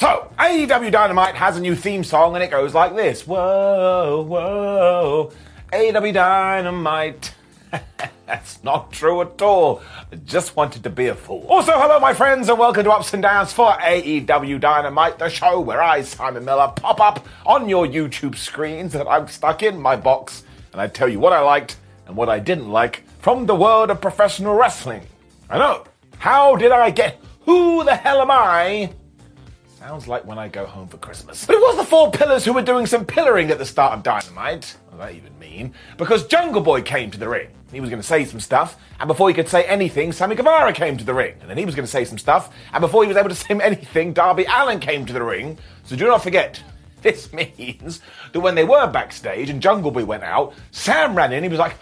So, AEW Dynamite has a new theme song and it goes like this Whoa, whoa, AEW Dynamite. That's not true at all. I just wanted to be a fool. Also, hello, my friends, and welcome to Ups and Downs for AEW Dynamite, the show where I, Simon Miller, pop up on your YouTube screens that I'm stuck in my box and I tell you what I liked and what I didn't like from the world of professional wrestling. I know. How did I get? Who the hell am I? Sounds like when I go home for Christmas. But it was the Four Pillars who were doing some pillaring at the start of Dynamite. What does that even mean? Because Jungle Boy came to the ring. He was going to say some stuff, and before he could say anything, Sammy Guevara came to the ring. And then he was going to say some stuff, and before he was able to say anything, Darby Allin came to the ring. So do not forget, this means that when they were backstage and Jungle Boy went out, Sam ran in. He was like,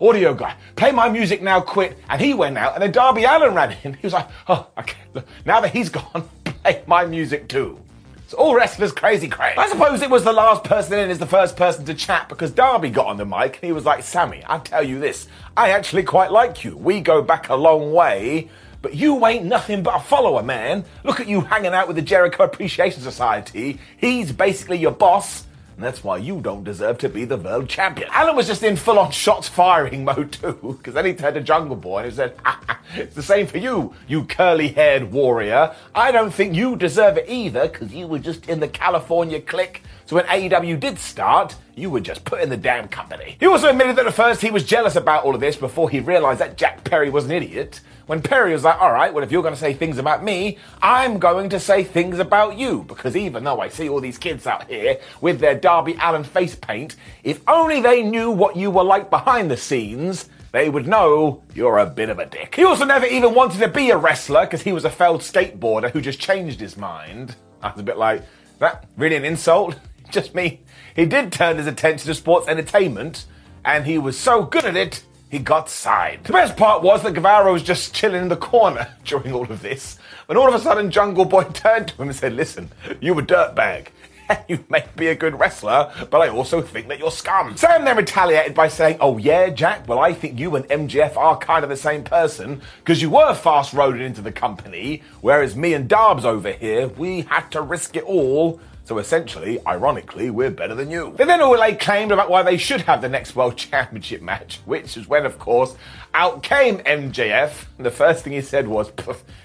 "Audio guy, play my music now, quit." And he went out, and then Darby Allin ran in. He was like, "Oh, okay. Look, now that he's gone, play my music too." It's all wrestlers crazy crazy. I suppose it was the last person in is the first person to chat because Darby got on the mic and he was like, "Sammy, I tell you this, I actually quite like you. We go back a long way." But you ain't nothing but a follower, man. Look at you hanging out with the Jericho Appreciation Society. He's basically your boss. And that's why you don't deserve to be the world champion. Allin was just in full on shots firing mode too, because then he turned to Jungle Boy and he said, ah, ah, It's the same for you, you curly haired warrior. I don't think you deserve it either, because you were just in the California clique. So when AEW did start, you were just put in the damn company. He also admitted that at first he was jealous about all of this before he realized that Jack Perry was an idiot. When Perry was like, all right, well, if you're going to say things about me, I'm going to say things about you. Because even though I see all these kids out here with their Darby Allin face paint, if only they knew what you were like behind the scenes, they would know you're a bit of a dick. He also never even wanted to be a wrestler because he was a failed skateboarder who just changed his mind. Was a bit like, that really an insult? Just me. He did turn his attention to sports entertainment, and he was so good at it, he got signed. The best part was that Guevara was just chilling in the corner during all of this, when all of a sudden Jungle Boy turned to him and said, Listen, you a dirtbag. You may be a good wrestler, but I also think that you're scum. Sam then retaliated by saying, Oh, yeah, Jack, well, I think you and MJF are kind of the same person, because you were fast roaded into the company, whereas me and Darbs over here, we had to risk it all so essentially, ironically, we're better than you. They then all lay claim about why they should have the next World Championship match, which is when, of course, out came MJF. And the first thing he said was,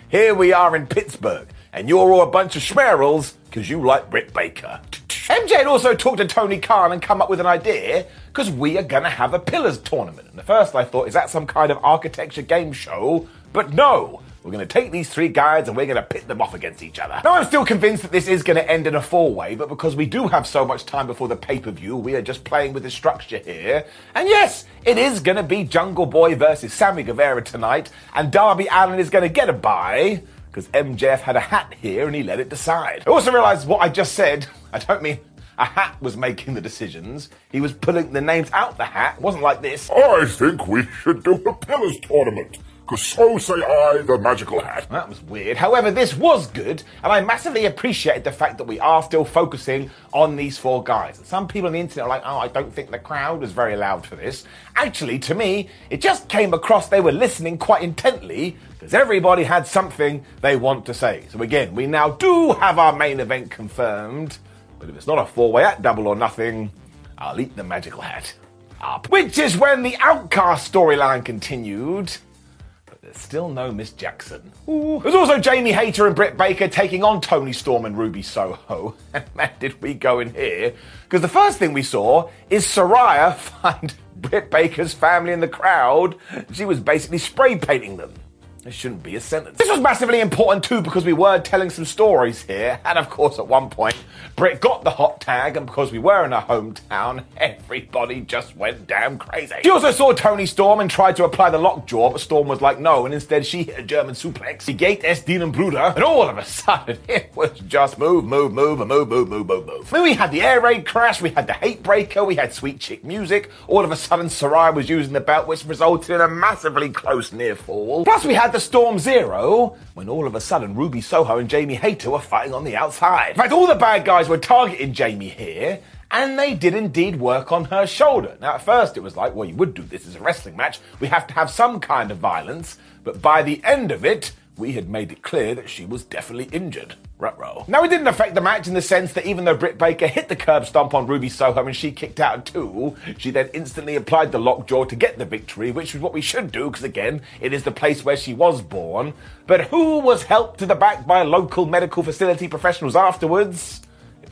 Here we are in Pittsburgh, and you're all a bunch of schmerals because you like Britt Baker. MJ had also talked to Tony Khan and come up with an idea because we are going to have a Pillars tournament. And at first I thought, is that some kind of architecture game show? But no, we're going to take these three guys and we're going to pit them off against each other. Now, I'm still convinced that this is going to end in a four way, but because we do have so much time before the pay per view, we are just playing with the structure here. And yes, it is going to be Jungle Boy versus Sammy Guevara tonight, and Darby Allin is going to get a bye. Because MJF had a hat here and he let it decide. I also realised what I just said. I don't mean a hat was making the decisions. He was pulling the names out the hat. It wasn't like this. I think we should do a Pillars tournament. Because so say I, the magical hat. That was weird. However, this was good, and I massively appreciated the fact that we are still focusing on these four guys. Some people on the internet are like, oh, I don't think the crowd was very loud for this. Actually, to me, it just came across they were listening quite intently because everybody had something they want to say. So again, we now do have our main event confirmed, but if it's not a four-way at double or nothing, I'll eat the magical hat up. Which is when the Outcast storyline continued. There's still no Miss Jackson. Ooh. There's also Jamie Hayter and Britt Baker taking on Toni Storm and Ruby Soho. And man, did we go in here. Because the first thing we saw is Saraya find Britt Baker's family in the crowd. She was basically spray painting them. This shouldn't be a sentence. This was massively important too because we were telling some stories here, and of course, at one point, Britt got the hot tag, and because we were in her hometown, everybody just went damn crazy. She also saw Toni Storm and tried to apply the lockjaw, but Storm was like, no, and instead she hit a German suplex. She gate S. Dean Bruder, and all of a sudden, it was just move, move, move, and move, move, move, move, move. Then we had the air raid crash, we had the hate breaker, we had sweet chick music. All of a sudden, Saraya was using the belt, which resulted in a massively close near fall. Plus, we had the Storm Zero, when all of a sudden Ruby Soho and Jamie Hayter were fighting on the outside. In fact, all the bad guys were targeting Jamie here, and they did indeed work on her shoulder. Now, at first it was like, well, you would do this as a wrestling match. We have to have some kind of violence. But by the end of it, we had made it clear that she was definitely injured. Ruh-roh. Now, it didn't affect the match in the sense that even though Britt Baker hit the curb stomp on Ruby Soho and she kicked out too, she then instantly applied the lockjaw to get the victory, which is what we should do, because again, it is the place where she was born. But who was helped to the back by local medical facility professionals afterwards?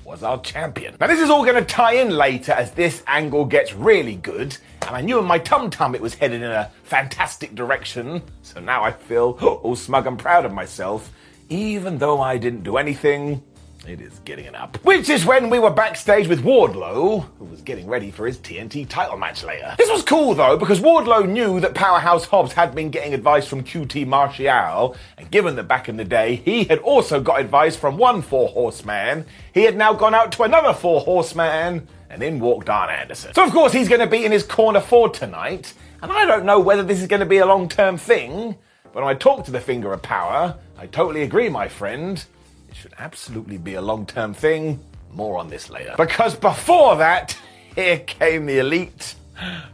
Was our champion. Now, this is all going to tie in later as this angle gets really good. And I knew in my tum tum it was headed in a fantastic direction. So now I feel all smug and proud of myself even though I didn't do anything, it is getting it up. Which is when we were backstage with Wardlow, who was getting ready for his TNT title match later. This was cool though, because Wardlow knew that Powerhouse Hobbs had been getting advice from QT Marshall, and given that back in the day he had also got advice from one four horseman, he had now gone out to another four horseman, and in walked Arn Anderson. So of course he's going to be in his corner for tonight, and I don't know whether this is going to be a long term thing, but when I talked to the Finger of Power, I totally agree, my friend. It should absolutely be a long term thing. More on this later. Because before that, here came the elite.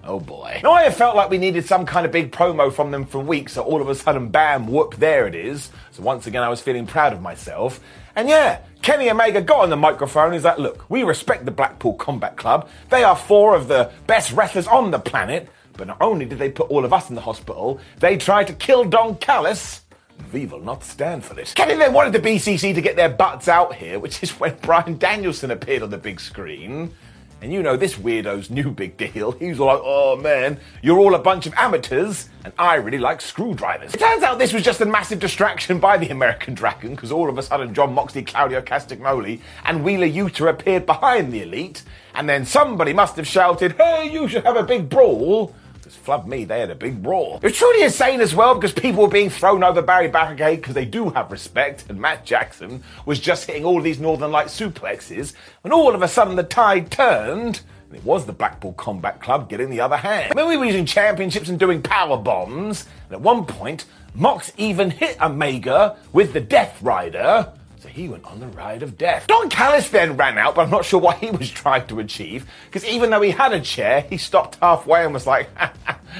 Oh boy. Now, I have felt like we needed some kind of big promo from them for weeks, so all of a sudden, bam, whoop, there it is. So once again, I was feeling proud of myself. And yeah, Kenny Omega got on the microphone. He's like, look, we respect the Blackpool Combat Club. They are four of the best wrestlers on the planet. But not only did they put all of us in the hospital, they tried to kill Don Callis. We will not stand for this. Kenny then wanted the BCC to get their butts out here, which is when Brian Danielson appeared on the big screen. And you know, this weirdo's new big deal. He's like, oh man, you're all a bunch of amateurs, and I really like screwdrivers. It turns out this was just a massive distraction by the American Dragon, because all of a sudden Jon Moxley, Claudio Castagnoli, and Wheeler Yuta appeared behind the Elite, and then somebody must have shouted, hey, you should have a big brawl. Because flub me, they had a big brawl. It was truly insane as well because people were being thrown over Barry Barricade because they do have respect, and Matt Jackson was just hitting all these Northern Light suplexes when all of a sudden the tide turned. and It was the Blackpool Combat Club getting the other hand. Mean, we were using championships and doing power bombs, and at one point, Mox even hit Omega with the Death Rider. So he went on the ride of death. Don Callis then ran out, but I'm not sure what he was trying to achieve, because even though he had a chair, he stopped halfway and was like,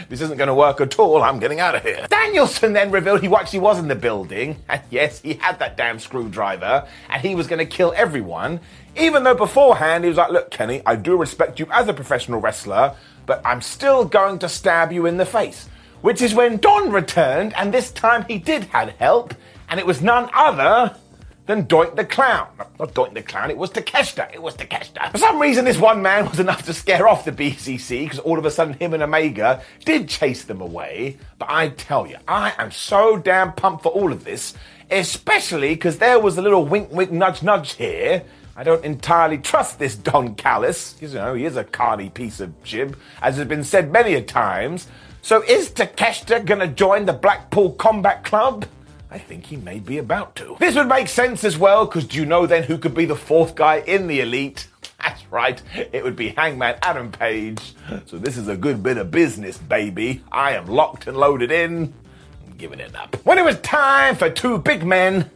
this isn't going to work at all, I'm getting out of here. Danielson then revealed he actually was in the building, and yes, he had that damn screwdriver, and he was going to kill everyone, even though beforehand he was like, look, Kenny, I do respect you as a professional wrestler, but I'm still going to stab you in the face. Which is when Don returned, and this time he did have help, and it was none other than Doink the Clown. Not Doink the Clown, it was Takeshita. It was Takeshita. For some reason, this one man was enough to scare off the BCC because all of a sudden him and Omega did chase them away. But I tell you, I am so damn pumped for all of this, especially because there was a little wink, wink, nudge, nudge here. I don't entirely trust this Don Callis. You know, he is a carny piece of jib, as has been said many a times. So is Takeshita gonna join the Blackpool Combat Club? I think he may be about to. This would make sense as well, because do you know then who could be the fourth guy in the elite? That's right, it would be Hangman Adam Page. So this is a good bit of business, baby. I am locked and loaded in. giving it up. When it was time for two big men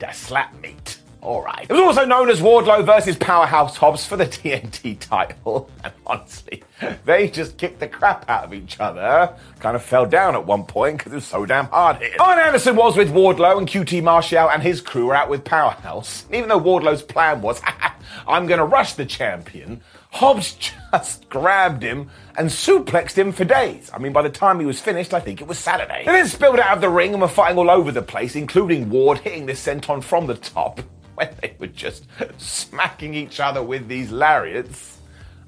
to slap meat. All right. It was also known as Wardlow versus Powerhouse Hobbs for the TNT title. And honestly, they just kicked the crap out of each other. Kind of fell down at one point because it was so damn hard hit. Arn Anderson was with Wardlow and QT Marshall and his crew were out with Powerhouse. Even though Wardlow's plan was, I'm going to rush the champion, Hobbs just grabbed him and suplexed him for days. I mean, by the time he was finished, I think it was Saturday. They then spilled out of the ring and were fighting all over the place, including Ward hitting the senton from the top when they were just smacking each other with these lariats.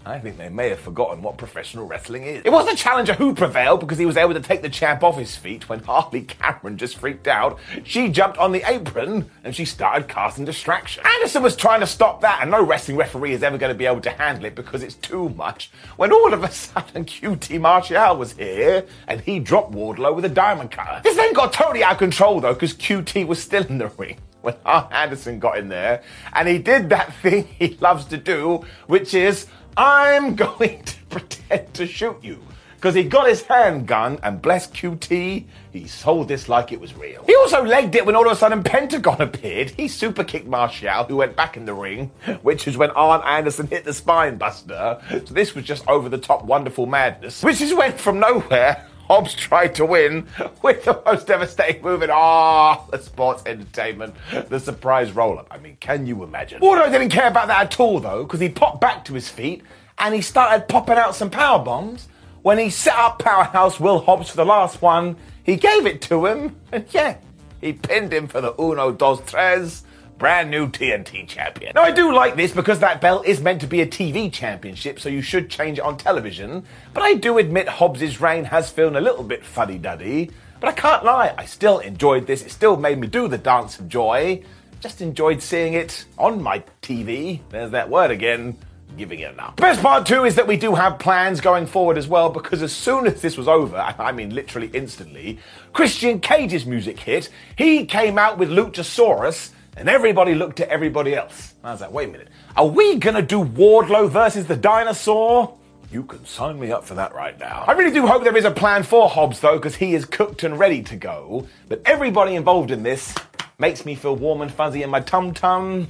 I think they may have forgotten what professional wrestling is. It was the challenger who prevailed because he was able to take the champ off his feet when Harley Cameron just freaked out. She jumped on the apron and she started casting distraction. Anderson was trying to stop that, and no wrestling referee is ever going to be able to handle it because it's too much. When all of a sudden QT Marshall was here and he dropped Wardlow with a diamond cutter. This then got totally out of control though because QT was still in the ring when Arn Anderson got in there and he did that thing he loves to do, which is I'm going to pretend to shoot you. Because he got his handgun and bless QT, he sold this like it was real. He also legged it when all of a sudden Pentagon appeared. He super kicked Marshall, who went back in the ring, which is when Arn Anderson hit the spine buster. So this was just over the top wonderful madness, which just went from nowhere. Hobbs tried to win with the most devastating move in all the sports entertainment, the surprise roll up. I mean, can you imagine? Wardlow didn't care about that at all, though, because he popped back to his feet and he started popping out some power bombs. When he set up Powerhouse Will Hobbs for the last one, he gave it to him, and yeah, he pinned him for the uno, dos, tres brand new TNT champion. Now, I do like this because that belt is meant to be a TV championship, so you should change it on television. But I do admit Hobbs's reign has feeling a little bit fuddy duddy. But I can't lie, I still enjoyed this. It still made me do the dance of joy. Just enjoyed seeing it on my TV. There's that word again. Giving it up. The best part too is that we do have plans going forward as well because as soon as this was over, I mean literally instantly, Christian Cage's music hit. He came out with Luchasaurus and everybody looked at everybody else. I was like, wait a minute, are we gonna do Wardlow versus the dinosaur? You can sign me up for that right now. I really do hope there is a plan for Hobbs though, because he is cooked and ready to go. But everybody involved in this makes me feel warm and fuzzy in my tum tum.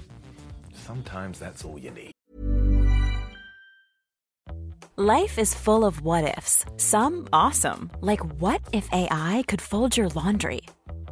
Sometimes that's all you need. Life is full of what ifs. Some awesome, like what if AI could fold your laundry?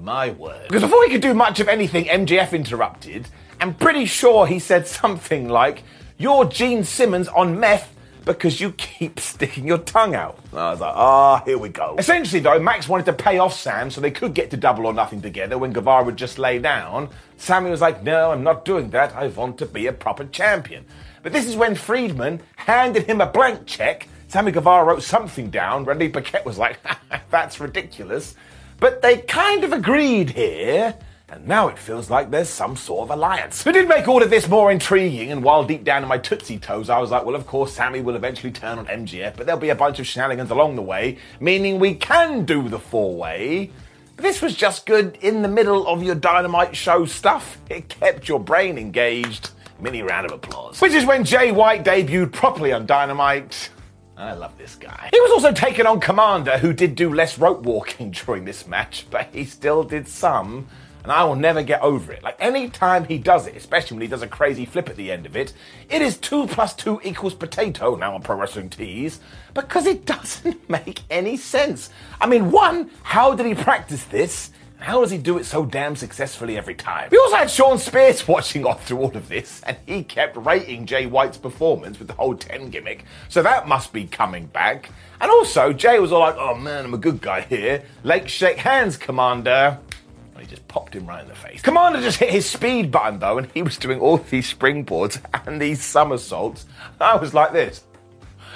My word. Because before he could do much of anything, MJF interrupted. I'm pretty sure he said something like, You're Gene Simmons on meth because you keep sticking your tongue out. And I was like, ah, oh, here we go. Essentially, though, Max wanted to pay off Sam so they could get to double or nothing together when Guevara would just lay down. Sammy was like, no, I'm not doing that. I want to be a proper champion. But this is when Friedman handed him a blank check. Sammy Guevara wrote something down. Renee Paquette was like, that's ridiculous. But they kind of agreed here. And now it feels like there's some sort of alliance. It did make all of this more intriguing, and while deep down in my Tootsie Toes, I was like, well, of course, Sammy will eventually turn on MJF, but there'll be a bunch of shenanigans along the way, meaning we can do the four way. But this was just good in the middle of your Dynamite show stuff. It kept your brain engaged. Mini round of applause. Which is when Jay White debuted properly on Dynamite. I love this guy. He was also taken on Komander, who did do less rope walking during this match, but he still did some and I will never get over it. Like any time he does it, especially when he does a crazy flip at the end of it, it is two plus two equals potato. Now on Pro Wrestling Tees because it doesn't make any sense. I mean, one, how did he practice this? How does he do it so damn successfully every time? We also had Shawn Spears watching on through all of this, and he kept rating Jay White's performance with the whole 10 gimmick, so that must be coming back. And also, Jay was all like, oh man, I'm a good guy here. Lake shake hands, Komander. And He just popped him right in the face. Komander just hit his speed button though, and he was doing all these springboards and these somersaults. I was like this.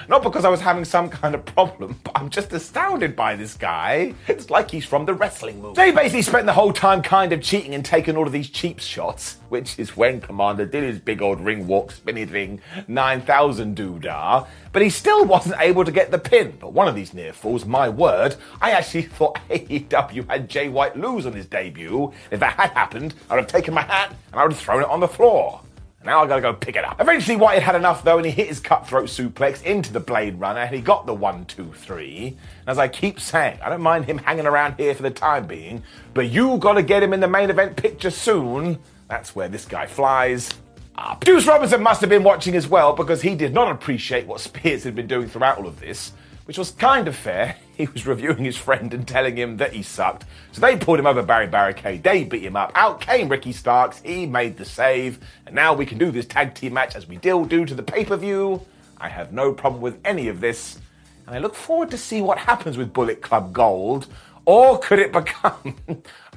Not because I was having some kind of problem, but I'm just astounded by this guy. It's like he's from the wrestling movie. They basically spent the whole time kind of cheating and taking all of these cheap shots, which is when Komander did his big old ring walk, spinning thing, 9000 doodah, but he still wasn't able to get the pin. But one of these near falls, my word, I actually thought AEW had Jay White lose on his debut. If that had happened, I'd have taken my hat and I would have thrown it on the floor. Now I gotta go pick it up. Eventually, White had enough though, and he hit his cutthroat suplex into the Blade Runner, and he got the one, two, three. And as I keep saying, I don't mind him hanging around here for the time being, but you gotta get him in the main event picture soon. That's where this guy flies up. Juice Robinson must have been watching as well because he did not appreciate what Spears had been doing throughout all of this which was kind of fair. He was reviewing his friend and telling him that he sucked. So they pulled him over Barry Barricade. They beat him up. Out came Ricky Starks. He made the save. And now we can do this tag team match as we still do to the pay per view. I have no problem with any of this. And I look forward to see what happens with Bullet Club Gold. Or could it become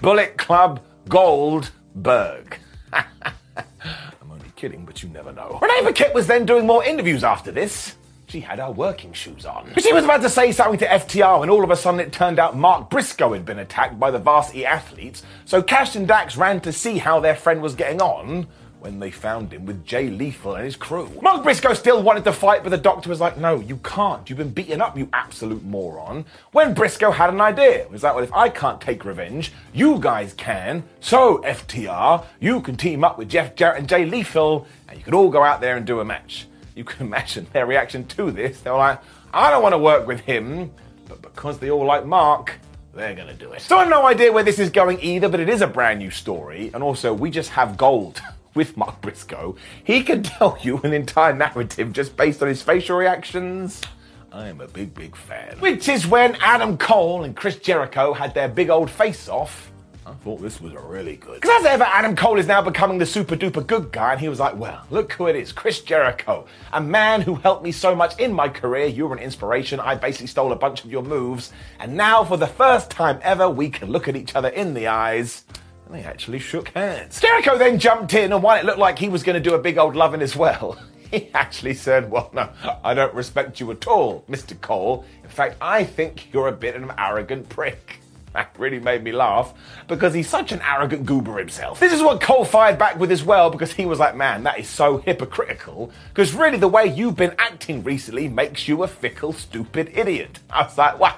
Bullet Club Goldberg? I'm only kidding, but you never know. Renee Paquette was then doing more interviews after this. She had her working shoes on. But She was about to say something to FTR when all of a sudden it turned out Mark Briscoe had been attacked by the varsity athletes, so Cash and Dax ran to see how their friend was getting on when they found him with Jay Lethal and his crew. Mark Briscoe still wanted to fight, but the doctor was like, no, you can't. You've been beaten up, you absolute moron. When Briscoe had an idea. It was like, well, if I can't take revenge, you guys can. So, FTR, you can team up with Jeff Jarrett and Jay Lethal, and you can all go out there and do a match you can imagine their reaction to this. They were like, I don't want to work with him, but because they all like Mark, they're going to do it. So I have no idea where this is going either, but it is a brand new story. And also, we just have gold with Mark Briscoe. He can tell you an entire narrative just based on his facial reactions. I am a big, big fan. Which is when Adam Cole and Chris Jericho had their big old face off I thought this was really good. Because as ever, Adam Cole is now becoming the super duper good guy, and he was like, well, look who it is Chris Jericho, a man who helped me so much in my career. You were an inspiration. I basically stole a bunch of your moves. And now, for the first time ever, we can look at each other in the eyes. And they actually shook hands. Jericho then jumped in, and while it looked like he was going to do a big old loving as well, he actually said, Well, no, I don't respect you at all, Mr. Cole. In fact, I think you're a bit of an arrogant prick. That really made me laugh because he's such an arrogant goober himself. This is what Cole fired back with as well because he was like, man, that is so hypocritical because really the way you've been acting recently makes you a fickle, stupid idiot. I was like, wah,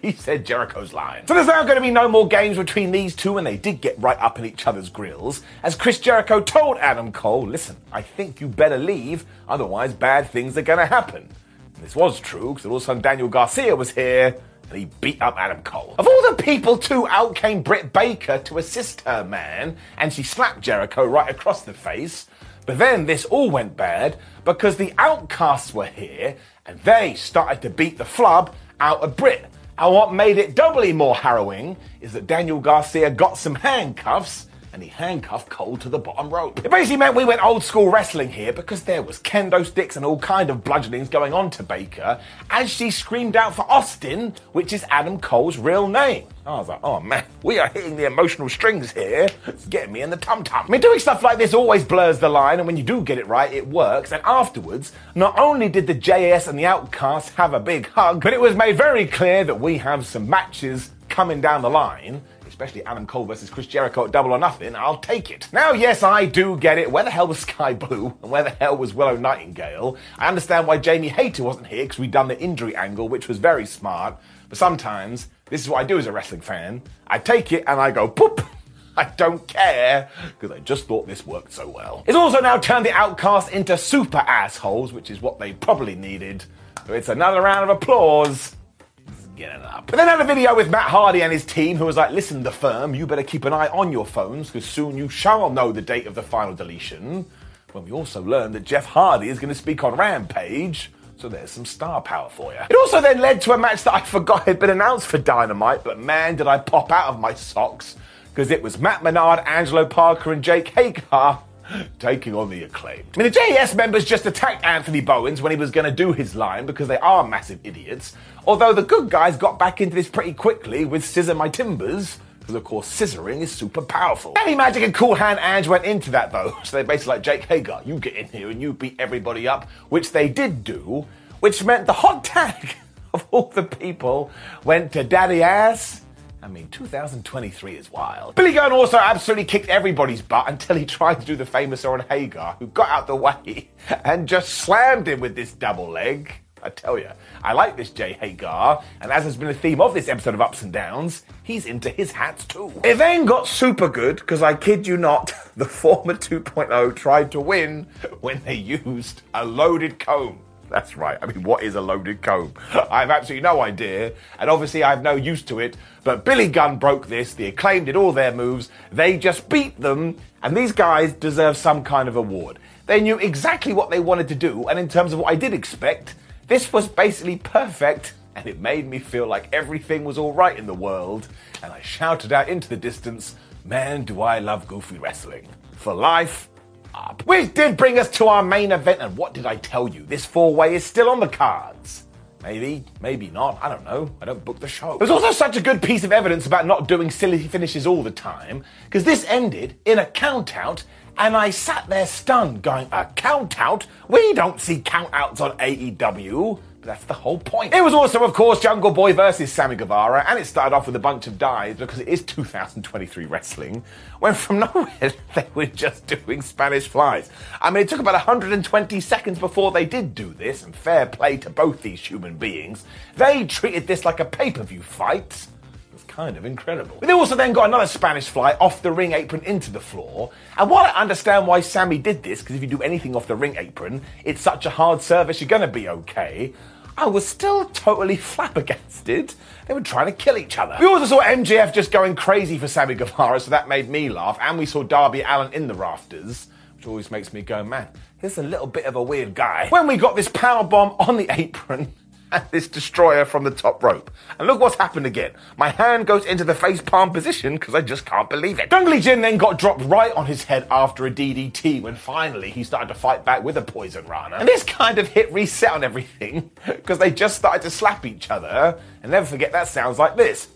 he said Jericho's lying. So there's now going to be no more games between these two and they did get right up in each other's grills as Chris Jericho told Adam Cole, listen, I think you better leave, otherwise bad things are going to happen. And this was true because all of a sudden Daniel Garcia was here and he beat up Adam Cole. Of all the people, too, out came Britt Baker to assist her man, and she slapped Jericho right across the face. But then this all went bad because the outcasts were here and they started to beat the flub out of Britt. And what made it doubly more harrowing is that Daniel Garcia got some handcuffs and he handcuffed Cole to the bottom rope. It basically meant we went old school wrestling here because there was kendo sticks and all kind of bludgeonings going on to Baker as she screamed out for Austin, which is Adam Cole's real name. I was like, oh man, we are hitting the emotional strings here. It's getting me in the tum tum. I mean, doing stuff like this always blurs the line, and when you do get it right, it works. And afterwards, not only did the JAS and the Outcasts have a big hug, but it was made very clear that we have some matches coming down the line especially Adam Cole versus Chris Jericho at Double or Nothing, I'll take it. Now, yes, I do get it. Where the hell was Skye Blue and where the hell was Willow Nightingale? I understand why Jamie Hayter wasn't here because we'd done the injury angle, which was very smart. But sometimes, this is what I do as a wrestling fan. I take it and I go, poop. I don't care because I just thought this worked so well. It's also now turned the outcasts into super assholes, which is what they probably needed. So it's another round of applause get it up. But then had a video with Matt Hardy and his team who was like, listen, the firm, you better keep an eye on your phones because soon you shall know the date of the final deletion. When we also learned that Jeff Hardy is going to speak on Rampage. So there's some star power for you. It also then led to a match that I forgot had been announced for Dynamite, but man, did I pop out of my socks because it was Matt Menard, Angelo Parker, and Jake Hager taking on the acclaim. I mean, the JAS members just attacked Anthony Bowens when he was going to do his line because they are massive idiots. Although the good guys got back into this pretty quickly with Scissor My Timbers. Because of course, scissoring is super powerful. Daddy Magic and Cool Hand Ange went into that though. So they're basically like, Jake Hager, you get in here and you beat everybody up, which they did do, which meant the hot tag of all the people went to Daddy Ass I mean, 2023 is wild. Billy Gunn also absolutely kicked everybody's butt until he tried to do the famous Oren Hagar, who got out the way and just slammed him with this double leg. I tell you, I like this Jake Hager, and as has been a theme of this episode of Ups and Downs, he's into his hats too. It then got super good, because I kid you not, the former 2.0 tried to win when they used a loaded comb. That's right. I mean, what is a loaded comb? I have absolutely no idea, and obviously I have no use to it. But Billy Gunn broke this. The acclaim did all their moves. They just beat them, and these guys deserve some kind of award. They knew exactly what they wanted to do, and in terms of what I did expect, this was basically perfect, and it made me feel like everything was all right in the world. And I shouted out into the distance, "Man, do I love goofy wrestling for life!" Up. Which did bring us to our main event, and what did I tell you? This four way is still on the cards. Maybe, maybe not. I don't know. I don't book the show. There's also such a good piece of evidence about not doing silly finishes all the time, because this ended in a count out, and I sat there stunned, going, A count out? We don't see count outs on AEW. That's the whole point. It was also, of course, Jungle Boy versus Sammy Guevara, and it started off with a bunch of dives because it is 2023 wrestling, when from nowhere they were just doing Spanish flies. I mean, it took about 120 seconds before they did do this, and fair play to both these human beings. They treated this like a pay per view fight kind of incredible. They also then got another Spanish fly off the ring apron into the floor. And while I understand why Sammy did this, because if you do anything off the ring apron, it's such a hard service, you're going to be okay. I was still totally flabbergasted. They were trying to kill each other. We also saw MJF just going crazy for Sammy Guevara, so that made me laugh. And we saw Darby Allin in the rafters, which always makes me go, man, he's a little bit of a weird guy. When we got this power bomb on the apron, and this destroyer from the top rope. And look what's happened again. My hand goes into the face palm position because I just can't believe it. Jungle Jin then got dropped right on his head after a DDT when finally he started to fight back with a poison rana. And this kind of hit reset on everything because they just started to slap each other. And never forget that sounds like this.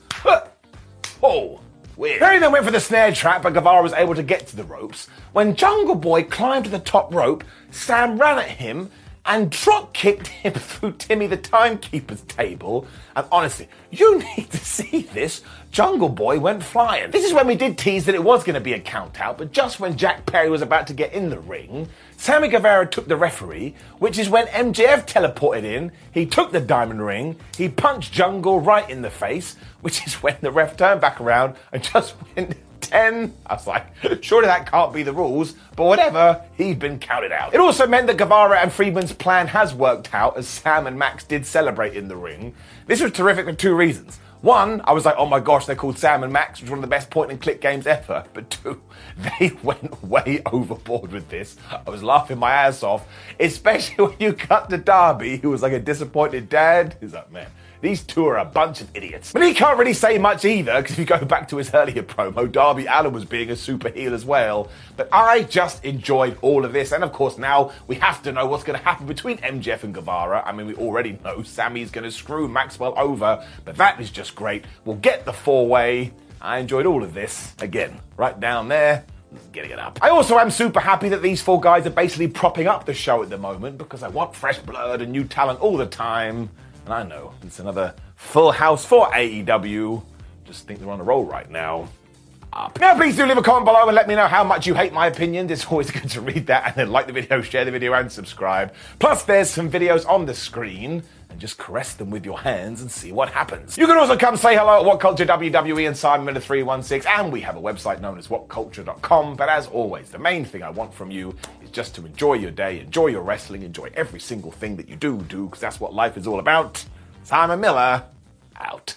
Oh. Weird. Perry then went for the snare trap, but Guevara was able to get to the ropes. When Jungle Boy climbed to the top rope, Sam ran at him and drop kicked him through Timmy the Timekeeper's table. And honestly, you need to see this. Jungle Boy went flying. This is when we did tease that it was going to be a count out, but just when Jack Perry was about to get in the ring, Sammy Guevara took the referee, which is when MJF teleported in. He took the diamond ring, he punched Jungle right in the face, which is when the ref turned back around and just went 10. I was like, surely that can't be the rules, but whatever, he'd been counted out. It also meant that Guevara and Friedman's plan has worked out as Sam and Max did celebrate in the ring. This was terrific for two reasons. One, I was like, oh my gosh, they're called Sam and Max, which is one of the best point and click games ever. But two, they went way overboard with this. I was laughing my ass off, especially when you cut to Darby, who was like a disappointed dad. He's like, man, these two are a bunch of idiots. But he can't really say much either, because if you go back to his earlier promo, Darby Allin was being a super heel as well. But I just enjoyed all of this, and of course now we have to know what's going to happen between MJF and Guevara. I mean, we already know Sammy's going to screw Maxwell over, but that is just great. We'll get the four way. I enjoyed all of this. Again, right down there getting it up. I also am super happy that these four guys are basically propping up the show at the moment because I want fresh blood and new talent all the time. And I know it's another full house for AEW. Just think they're on a roll right now. Up. Now, please do leave a comment below and let me know how much you hate my opinions. It's always good to read that. And then like the video, share the video, and subscribe. Plus, there's some videos on the screen and just caress them with your hands and see what happens. You can also come say hello at What Culture WWE and Simon Miller 316, and we have a website known as whatculture.com. But as always, the main thing I want from you is just to enjoy your day, enjoy your wrestling, enjoy every single thing that you do do, because that's what life is all about. Simon Miller, out.